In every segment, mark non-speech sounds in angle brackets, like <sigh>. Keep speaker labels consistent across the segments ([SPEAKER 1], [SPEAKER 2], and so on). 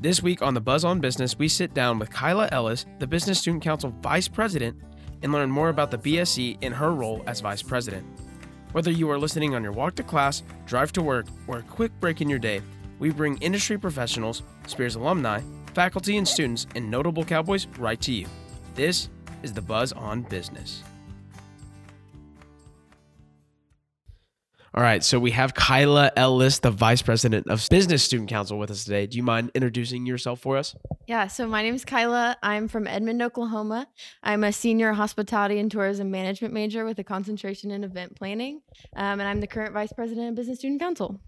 [SPEAKER 1] This week on the Buzz on Business, we sit down with Kyla Ellis, the Business Student Council Vice President, and learn more about the BSC in her role as Vice President. Whether you are listening on your walk to class, drive to work, or a quick break in your day, we bring industry professionals, Spears alumni, faculty and students, and notable cowboys right to you. This is the Buzz on Business. All right, so we have Kyla Ellis, the Vice President of Business Student Council, with us today. Do you mind introducing yourself for us?
[SPEAKER 2] Yeah, so my name is Kyla. I'm from Edmond, Oklahoma. I'm a senior hospitality and tourism management major with a concentration in event planning, um, and I'm the current Vice President of Business Student Council.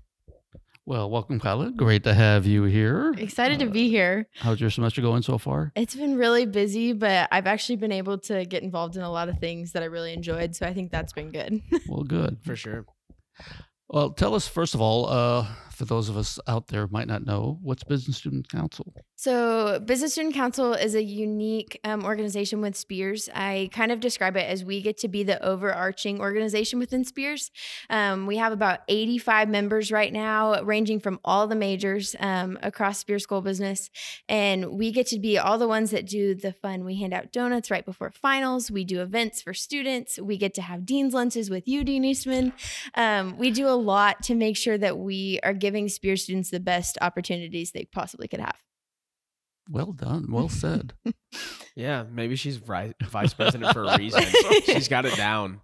[SPEAKER 3] Well, welcome, Kyla. Great to have you here.
[SPEAKER 2] Excited to
[SPEAKER 3] Uh,
[SPEAKER 2] be here.
[SPEAKER 3] How's your semester going so far?
[SPEAKER 2] It's been really busy, but I've actually been able to get involved in a lot of things that I really enjoyed. So I think that's been good. <laughs>
[SPEAKER 3] Well, good.
[SPEAKER 1] For sure.
[SPEAKER 3] Well, tell us first of all, uh, for those of us out there might not know, what's Business Student Council?
[SPEAKER 2] So, Business Student Council is a unique um, organization with Spears. I kind of describe it as we get to be the overarching organization within Spears. Um, we have about 85 members right now, ranging from all the majors um, across Spears School Business. And we get to be all the ones that do the fun. We hand out donuts right before finals, we do events for students, we get to have Dean's lunches with you, Dean Eastman. Um, we do a lot to make sure that we are giving Spears students the best opportunities they possibly could have.
[SPEAKER 3] Well done. Well said. <laughs>
[SPEAKER 1] Yeah, maybe she's vi- vice president for a reason. <laughs> she's got it down.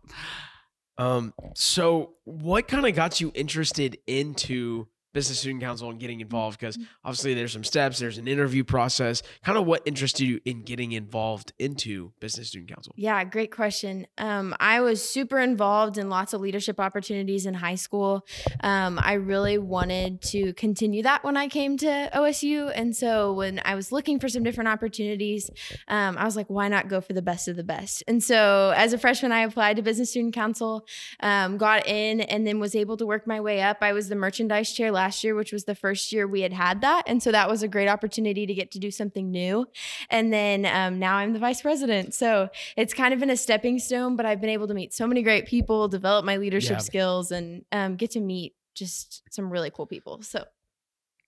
[SPEAKER 1] Um, so what kind of got you interested into business student council and getting involved? Because obviously there's some steps, there's an interview process. Kind of what interested you in getting involved into business student council?
[SPEAKER 2] Yeah, great question. Um, I was super involved in lots of leadership opportunities in high school. Um, I really wanted to continue that when I came to OSU. And so when I was looking for some different opportunities, um, I was like, why not go for the best of the best? And so as a freshman, I applied to Business Student Council, um, got in, and then was able to work my way up. I was the merchandise chair last year, which was the first year we had had that. And so that was a great opportunity to get to do something new. And then um, now I'm the vice president. So it's kind of been a stepping stone, but I've been able to meet so many great people, develop my leadership
[SPEAKER 1] Yeah.
[SPEAKER 2] skills, and um, get to meet just some really cool people. So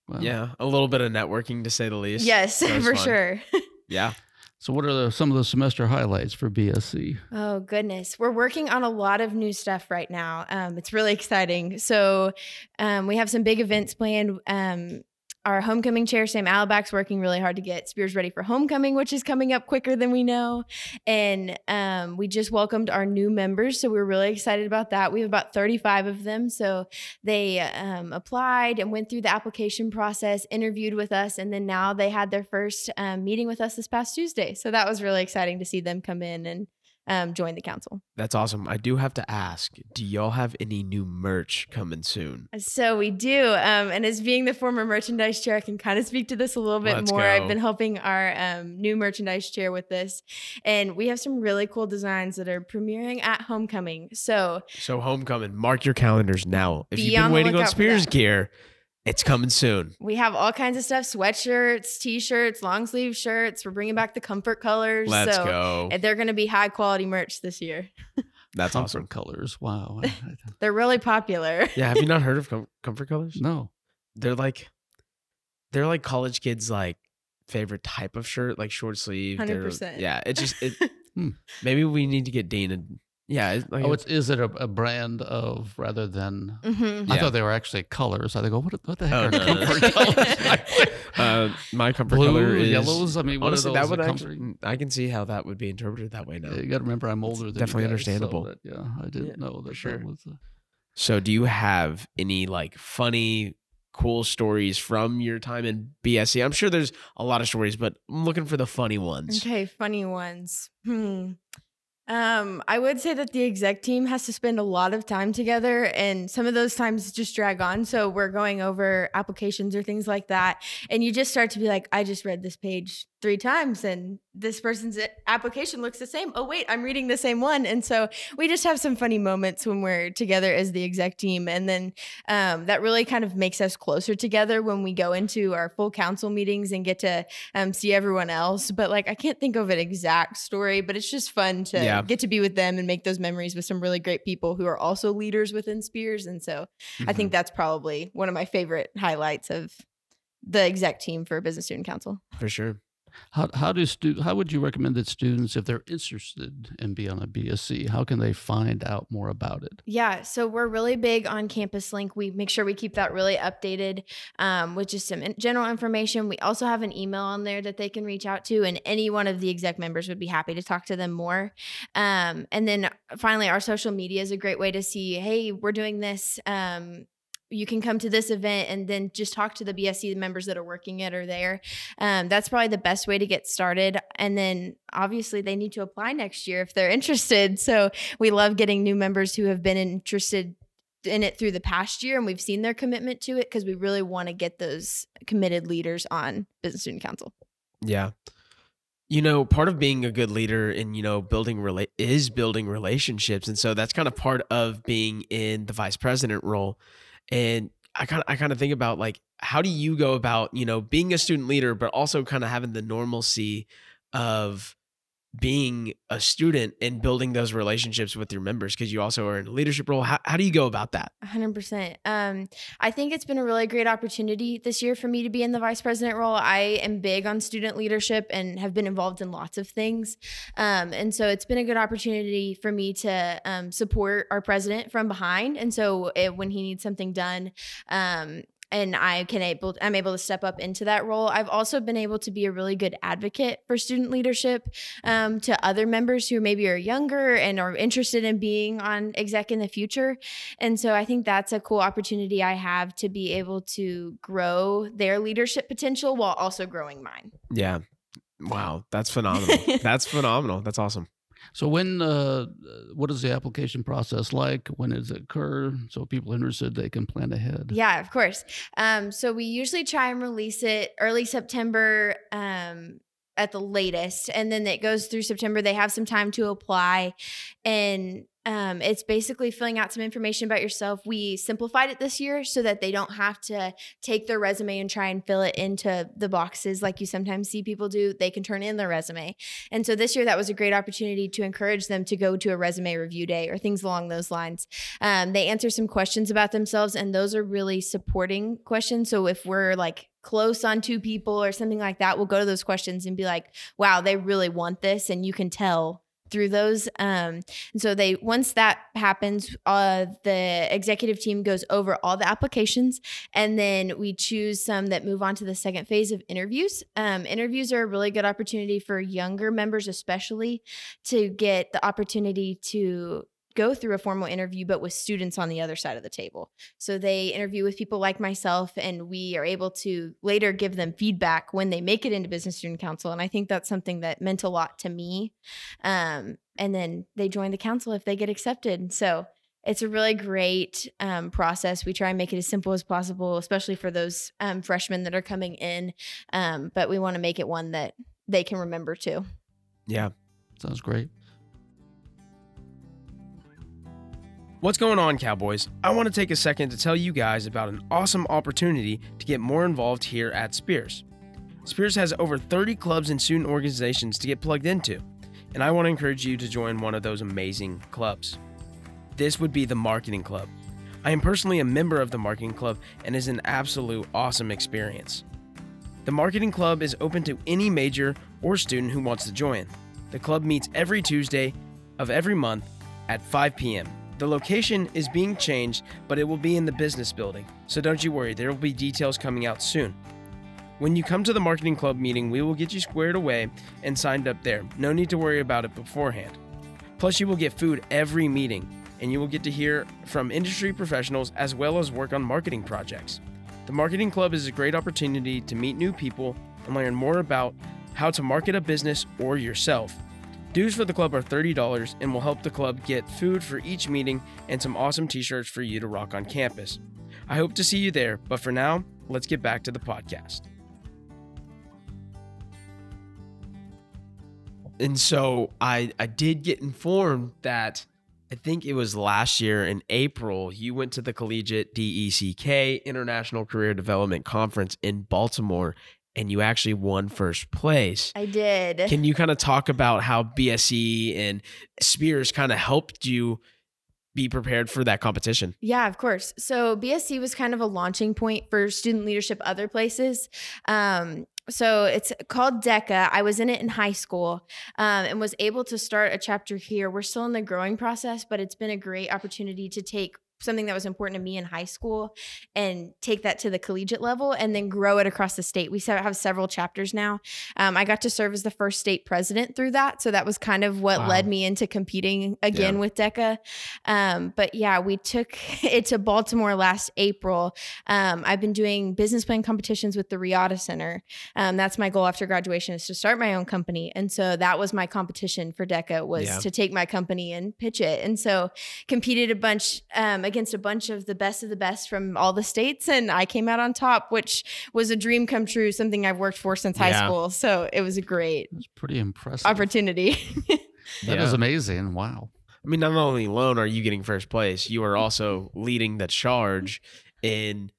[SPEAKER 3] Wow.
[SPEAKER 1] Yeah, a little bit of networking to say the least.
[SPEAKER 2] yes, <laughs> for
[SPEAKER 1] fun.
[SPEAKER 2] sure. <laughs>
[SPEAKER 1] Yeah.
[SPEAKER 3] So, what are the, some of the semester highlights for BSC?
[SPEAKER 2] Oh goodness, we're working on a lot of new stuff right now. Um, it's really exciting. So um, we have some big events planned. Um, our homecoming chair, Sam Alaback's working really hard to get Spears ready for homecoming, which is coming up quicker than we know. And um, we just welcomed our new members, so we're really excited about that. We have about 35 of them, so they um, applied and went through the application process, interviewed with us, and then now they had their first um, meeting with us this past Tuesday. So that was really exciting to see them come in and um, join the council.
[SPEAKER 1] That's awesome. I do have to ask, do y'all have any new merch coming soon?
[SPEAKER 2] So we do, um, and as being the former merchandise chair, I can kind of speak to this a little bit
[SPEAKER 1] Let's
[SPEAKER 2] more.
[SPEAKER 1] go.
[SPEAKER 2] I've been helping our um, new merchandise chair with this, and we have some really cool designs that are premiering at homecoming. So
[SPEAKER 1] So homecoming, mark your calendars now. If you've been waiting on
[SPEAKER 2] lookout
[SPEAKER 1] Spears gear, it's coming soon.
[SPEAKER 2] we have all kinds of stuff: sweatshirts, t-shirts, long sleeve shirts. We're bringing back the comfort colors.
[SPEAKER 1] Let's
[SPEAKER 2] so
[SPEAKER 1] go.
[SPEAKER 2] They're going to be high quality merch this year. <laughs>
[SPEAKER 1] That's
[SPEAKER 3] Comfort
[SPEAKER 1] awesome.
[SPEAKER 3] colors. Wow. I- <laughs> I-
[SPEAKER 2] They're really popular.
[SPEAKER 1] Yeah, have you not heard of <laughs> com- comfort colors?
[SPEAKER 3] no.
[SPEAKER 1] They're like they're like college kids like favorite type of shirt, like short sleeve. They're-
[SPEAKER 2] 100%.
[SPEAKER 1] Yeah, it just it
[SPEAKER 3] Hmm.
[SPEAKER 1] maybe we need to get Dana. Yeah, like
[SPEAKER 3] Oh, it's is it a, a brand of rather than?
[SPEAKER 2] Mhm.
[SPEAKER 3] I
[SPEAKER 1] Yeah.
[SPEAKER 3] thought they were actually colors. I think, oh, what, what the heck
[SPEAKER 1] Oh,
[SPEAKER 3] are
[SPEAKER 1] no, no, no.
[SPEAKER 3] comfort <laughs> colors?
[SPEAKER 1] uh, my comfort
[SPEAKER 3] Blue,
[SPEAKER 1] color is
[SPEAKER 3] yellows. I mean, what
[SPEAKER 1] honestly,
[SPEAKER 3] are
[SPEAKER 1] that
[SPEAKER 3] those
[SPEAKER 1] would
[SPEAKER 3] that come
[SPEAKER 1] actually. I can see how that would be interpreted that way now.
[SPEAKER 3] You got to remember, I'm older than you
[SPEAKER 1] definitely
[SPEAKER 3] guys, so
[SPEAKER 1] understandable.
[SPEAKER 3] that- yeah, I didn't
[SPEAKER 1] Yeah,
[SPEAKER 3] know that.
[SPEAKER 1] sure.
[SPEAKER 3] That was a,
[SPEAKER 1] So, do you have any like funny, cool stories from your time in BSC? I'm sure there's a lot of stories, but I'm looking for the funny ones.
[SPEAKER 2] Okay, funny ones. Hmm. Um, I would say that the exec team has to spend a lot of time together, and some of those times just drag on. So we're going over applications or things like that, and you just start to be like, "I just read this page three times, and this person's application looks the same. Oh wait, I'm reading the same one." And so we just have some funny moments when we're together as the exec team, and then um, that really kind of makes us closer together when we go into our full council meetings and get to um, see everyone else. But like, I can't think of an exact story, but it's just fun to
[SPEAKER 1] Yeah.
[SPEAKER 2] get to be with them and make those memories with some really great people who are also leaders within Spears. And so I
[SPEAKER 1] Mm-hmm.
[SPEAKER 2] think that's probably one of my favorite highlights of the exec team for Business Student Council.
[SPEAKER 1] For sure.
[SPEAKER 3] How how do stu- how would you recommend that students, if they're interested in being on a BSC, how can they find out more about it?
[SPEAKER 2] Yeah, so we're really big on Campus Link. We make sure we keep that really updated um, with just some in- general information. We also have an email on there that they can reach out to, and any one of the exec members would be happy to talk to them more. Um, and then finally, our social media is a great way to see, hey, we're doing this. Um, you can come to this event and then just talk to the BSC members that are working it or there. Um, that's probably the best way to get started. And then obviously they need to apply next year if they're <laughs> interested. So we love getting new members who have been interested in it through the past year and we've seen their commitment to it because we really want to get those committed leaders on Business Student Council.
[SPEAKER 1] Yeah. You know, part of being a good leader and you know building rela- is building relationships, and so that's kind of part of being in the vice president role. And I kind of I kind of think about like how do you go about you know being a student leader, but also kind of having the normalcy of being a student and building those relationships with your members because you also are in a leadership role. How, how do you go about that?
[SPEAKER 2] 100%. Um, I think it's been a really great opportunity this year for me to be in the vice president role. I am big on student leadership and have been involved in lots of things. Um, and so it's been a good opportunity for me to um, support our president from behind. And so it, when he needs something done, um, and I can able I'm able to step up into that role. I've also been able to be a really good advocate for student leadership um, to other members who maybe are younger and are interested in being on exec in the future. And so I think that's a cool opportunity I have to be able to grow their leadership potential while also growing mine.
[SPEAKER 1] Yeah. Wow, that's <laughs> phenomenal. that's phenomenal. That's awesome.
[SPEAKER 3] So when uh, what is the application process like? When does it occur? So people interested they can plan ahead.
[SPEAKER 2] Yeah, of course. Um, so we usually try and release it early September. Um, at the latest and then it goes through september they have some time to apply and um, it's basically filling out some information about yourself. We simplified it this year so that they don't have to take their resume and try and fill it into the boxes like you sometimes see people do. They can turn in their resume. And so this year, that was a great opportunity to encourage them to go to a resume review day or things along those lines. Um, they answer some questions about themselves, and those are really supporting questions. So if we're like, close on two people or something like that, we'll go to those questions and be like, wow, they really want this. And you can tell through those. Um, and so they once that happens, uh, the executive team goes over all the applications, and then we choose some that move on to the second phase of interviews. Um, interviews are a really good opportunity for younger members, especially, to get the opportunity to go through a formal interview, but with students on the other side of the table. So they interview with people like myself, and we are able to later give them feedback when they make it into Business Student Council. And I think that's something that meant a lot to me. Um, and then they join the council if they get accepted. So it's a really great um, process. We try and make it as simple as possible, especially for those um, freshmen that are coming in. Um, but we want to make it one that they can remember too.
[SPEAKER 1] Yeah.
[SPEAKER 3] Sounds great.
[SPEAKER 1] What's going on, Cowboys? I want to take a second to tell you guys about an awesome opportunity to get more involved here at Spears. Spears has over 30 clubs and student organizations to get plugged into, and I want to encourage you to join one of those amazing clubs. This would be the Marketing Club. I am personally a member of the Marketing Club and is an absolute awesome experience. The Marketing Club is open to any major or student who wants to join. The club meets every Tuesday of every month at 5 p.m. The location is being changed, but it will be in the business building, so don't you worry, there will be details coming out soon. When you come to the marketing club meeting, we will get you squared away and signed up there. No need to worry about it beforehand. Plus, you will get food every meeting, and you will get to hear from industry professionals as well as work on marketing projects. The marketing club is a great opportunity to meet new people and learn more about how to market a business or yourself. Dues for the club are $30 and will help the club get food for each meeting and some awesome t shirts for you to rock on campus. I hope to see you there, but for now, let's get back to the podcast. And so I, I did get informed that I think it was last year in April, you went to the Collegiate DECA International Career Development Conference in Baltimore and you actually won first place.
[SPEAKER 2] I did.
[SPEAKER 1] Can you kind of talk about how BSC and Spears kind of helped you be prepared for that competition?
[SPEAKER 2] Yeah, of course. So BSC was kind of a launching point for student leadership other places. Um, so it's called DECA. I was in it in high school um, and was able to start a chapter here. We're still in the growing process, but it's been a great opportunity to take something that was important to me in high school and take that to the collegiate level and then grow it across the state. We have several chapters now. Um, I got to serve as the first state president through that. So that was kind of what wow. led me into competing again yeah. with DECA. Um, but yeah, we took <laughs> it to Baltimore last April. Um, I've been doing business plan competitions with the Riata Center. Um, that's my goal after graduation is to start my own company. And so that was my competition for DECA was yeah. to take my company and pitch it. And so competed a bunch um, against a bunch of the best of the best from all the states, and I came out on top, which was a dream come true, something I've worked for since high school. So it was a great,
[SPEAKER 3] That's pretty impressive
[SPEAKER 2] opportunity. <laughs>
[SPEAKER 3] That yeah. is amazing. Wow.
[SPEAKER 1] I mean, not only alone are you getting first place, you are also leading the charge in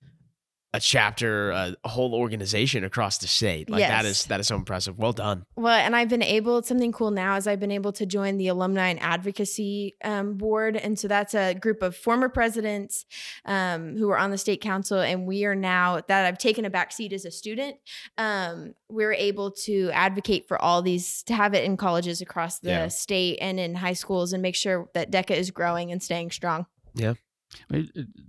[SPEAKER 1] a chapter, a, a, whole organization across the state. Like yes. that is that is so impressive. Well done.
[SPEAKER 2] Well, and I've been able. Something cool now is I've been able to join the alumni and advocacy um, board, and so that's a group of former presidents um, who are on the state council, and we are now that I've taken a back seat as a student. Um, we're able to advocate for all these to have it in colleges across the yeah. state and in high schools, and make sure that DECA is growing and staying strong.
[SPEAKER 1] Yeah.
[SPEAKER 3] Uh,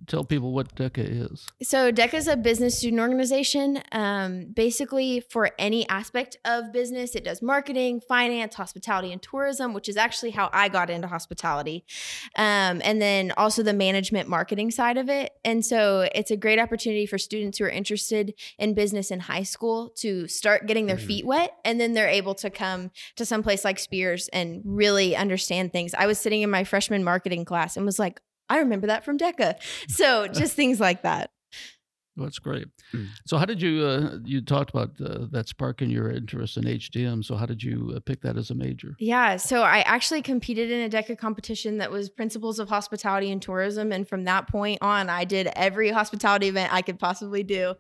[SPEAKER 3] tell people what DECA is.
[SPEAKER 2] So, DECA is a business student organization. Um, basically, for any aspect of business, it does marketing, finance, hospitality, and tourism, which is actually how I got into hospitality. Um, and then also the management marketing side of it. And so, it's a great opportunity for students who are interested in business in high school to start getting their mm-hmm. feet wet. And then they're able to come to some place like Spears and really understand things. I was sitting in my freshman marketing class and was like, I remember that from DECA. So just things like that.
[SPEAKER 3] That's great. Mm. So, how did you? Uh, you talked about uh, that sparking your interest in HTM? So, how did you uh, pick that as a major?
[SPEAKER 2] Yeah, so I actually competed in a DECA competition that was Principles of Hospitality and Tourism, and from that point on, I did every hospitality event I could possibly do.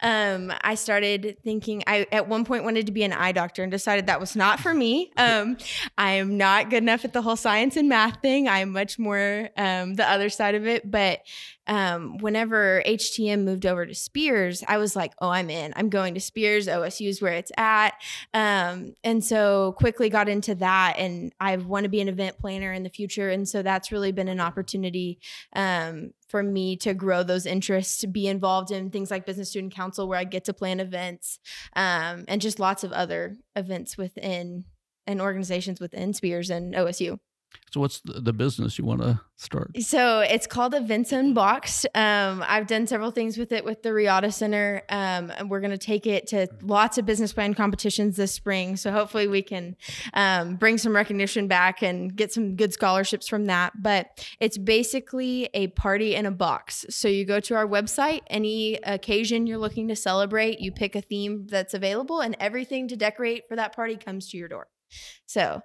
[SPEAKER 2] Um, I started thinking. I at one point wanted to be an eye doctor and decided that was not for me. <laughs> Um, I am not good enough at the whole science and math thing. I am much more um, the other side of it, but um, whenever HTM moved over to Spears, I was like, oh, I'm in. I'm going to Spears. OSU is where it's at. Um, and so quickly got into that. And I want to be an event planner in the future. And so that's really been an opportunity um, for me to grow those interests, to be involved in things like Business Student Council, where I get to plan events um, and just lots of other events within and organizations within Spears and OSU.
[SPEAKER 3] So, what's the business you want to start?
[SPEAKER 2] So, it's called Events Unboxed. Um, I've done several things with it with the Riata Center, um, and we're going to take it to lots of business plan competitions this spring. So, hopefully, we can um, bring some recognition back and get some good scholarships from that. But it's basically a party in a box. So, you go to our website, any occasion you're looking to celebrate, you pick a theme that's available, and everything to decorate for that party comes to your door. So,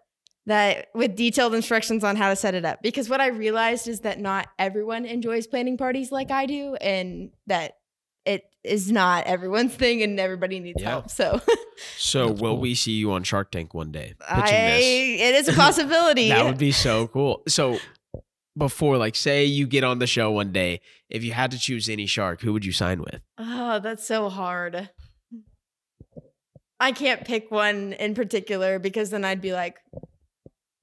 [SPEAKER 2] that with detailed instructions on how to set it up. Because what i realized is that not everyone enjoys planning parties like i do and that it is not everyone's thing and everybody needs yeah. help so. <laughs>
[SPEAKER 1] So That's will cool. we see you on shark tank one day?
[SPEAKER 2] Pitching I, this it is a possibility. <laughs>
[SPEAKER 1] That would be <laughs> so cool. So before like say you get on the show one day if you had to choose any shark who would you sign with?
[SPEAKER 2] Oh that's so hard. I can't pick one in particular because then I'd be like,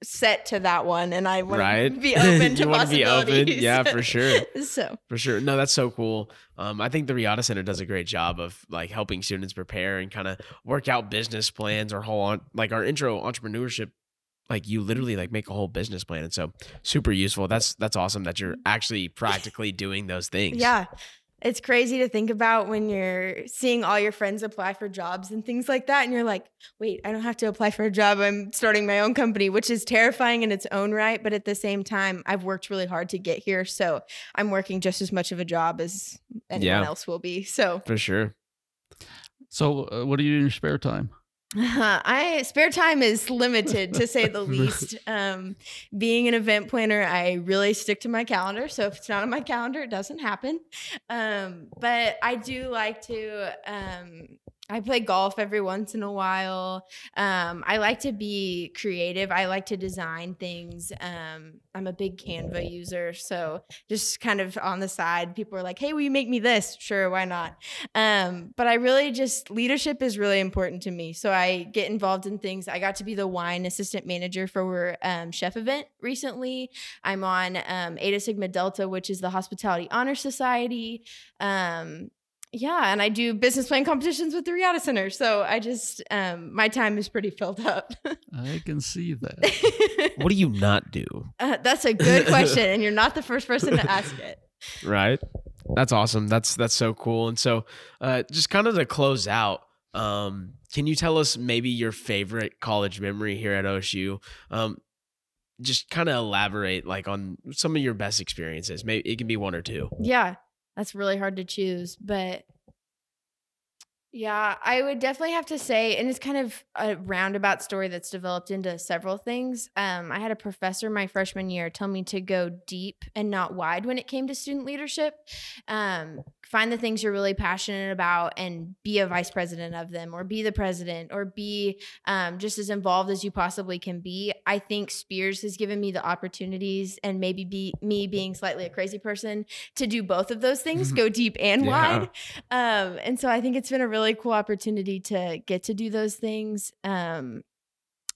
[SPEAKER 2] set to that one and I want right? <laughs> to be open to possibilities. Be open?
[SPEAKER 1] Yeah, for sure. <laughs>
[SPEAKER 2] so
[SPEAKER 1] for sure. No, that's so cool. Um, I think the Riata Center does a great job of like helping students prepare and kind of work out business plans or whole on like our intro entrepreneurship. Like you literally like make a whole business plan. And so super useful. That's that's awesome that you're actually practically doing those <laughs> things.
[SPEAKER 2] Yeah. It's crazy to think about when you're seeing all your friends apply for jobs and things like that. And you're like, wait, I don't have to apply for a job. I'm starting my own company, which is terrifying in its own right. But at the same time, I've worked really hard to get here. So I'm working just as much of a job as anyone yeah, else will be. So
[SPEAKER 1] for sure.
[SPEAKER 3] So, uh, what do you do in your spare time?
[SPEAKER 2] I spare time is limited to say the <laughs> least. Um, being an event planner, I really stick to my calendar. So if it's not on my calendar, it doesn't happen. Um, but I do like to um, I play golf every once in a while. Um, I like to be creative. I like to design things. Um, I'm a big Canva user, so just kind of on the side, people are like, "Hey, will you make me this?" Sure, why not? Um, but I really just leadership is really important to me, so I get involved in things. I got to be the wine assistant manager for um, chef event recently. I'm on um, Eta Sigma Delta, which is the Hospitality Honor Society. Um, yeah, and I do business plan competitions with the Riata Center. So I just um, my time is pretty filled up.
[SPEAKER 3] I can see that. <laughs>
[SPEAKER 1] what do you not do?
[SPEAKER 2] Uh, that's a good question, <laughs> and you're not the first person to ask it.
[SPEAKER 1] Right. That's awesome. That's that's so cool. And so, uh, just kind of to close out, um, can you tell us maybe your favorite college memory here at OSU? Um, just kind of elaborate like on some of your best experiences. Maybe it can be one or two.
[SPEAKER 2] Yeah that's really hard to choose. But yeah, I would definitely have to say, and it's kind of a roundabout story that's developed into several things. Um, I had a professor my freshman year tell me to go deep and not wide when it came to student leadership. Um, find the things you're really passionate about and be a vice president of them, or be the president, or be um, just as involved as you possibly can be. I think Spears has given me the opportunities, and maybe be me being slightly a crazy person, to do both of those things, go deep and yeah. wide. Um, and so I think it's been a really really cool opportunity to get to do those things. Um,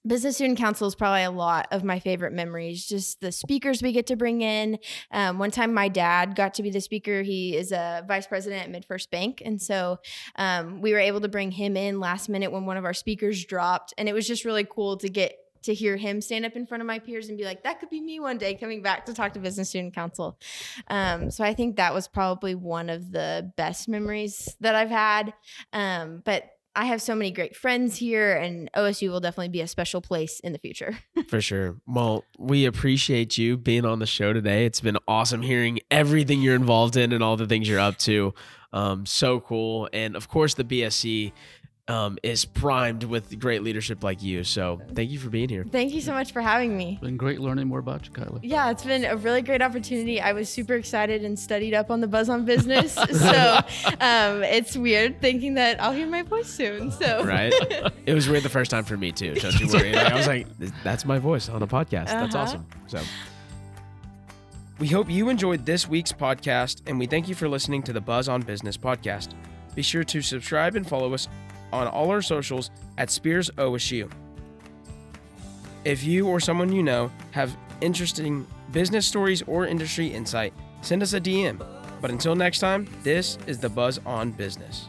[SPEAKER 2] Business Student Council is probably a lot of my favorite memories. Just the speakers we get to bring in. Um, one time, my dad got to be the speaker. He is a vice president at MidFirst Bank, and so um, we were able to bring him in last minute when one of our speakers dropped, and it was just really cool to get to hear him stand up in front of my peers and be like, that could be me one day coming back to talk to Business Student Council. Um, so I think that was probably one of the best memories that I've had. Um, but I have so many great friends here, and OSU will definitely be a special place in the future. <laughs>
[SPEAKER 1] For sure. Well, we appreciate you being on the show today. It's been awesome hearing everything you're involved in and all the things you're up to. Um, so cool. And of course, the BSC um, is primed with great leadership like you. So thank you for being here.
[SPEAKER 2] Thank you so much for having me.
[SPEAKER 3] It's been great learning more about you, Kyla.
[SPEAKER 2] Yeah, it's been a really great opportunity. I was super excited and studied up on the buzz on business. <laughs> so um, it's weird thinking that I'll hear my voice soon. So
[SPEAKER 1] right, <laughs> it was weird the first time for me too. Don't you worry. Like, I was like, that's my voice on a podcast. Uh-huh. That's awesome. So. We hope you enjoyed this week's podcast, and we thank you for listening to the Buzz on Business podcast. Be sure to subscribe and follow us on all our socials at Spears OSU. If you or someone you know have interesting business stories or industry insight, send us a DM. But until next time, this is the Buzz on Business.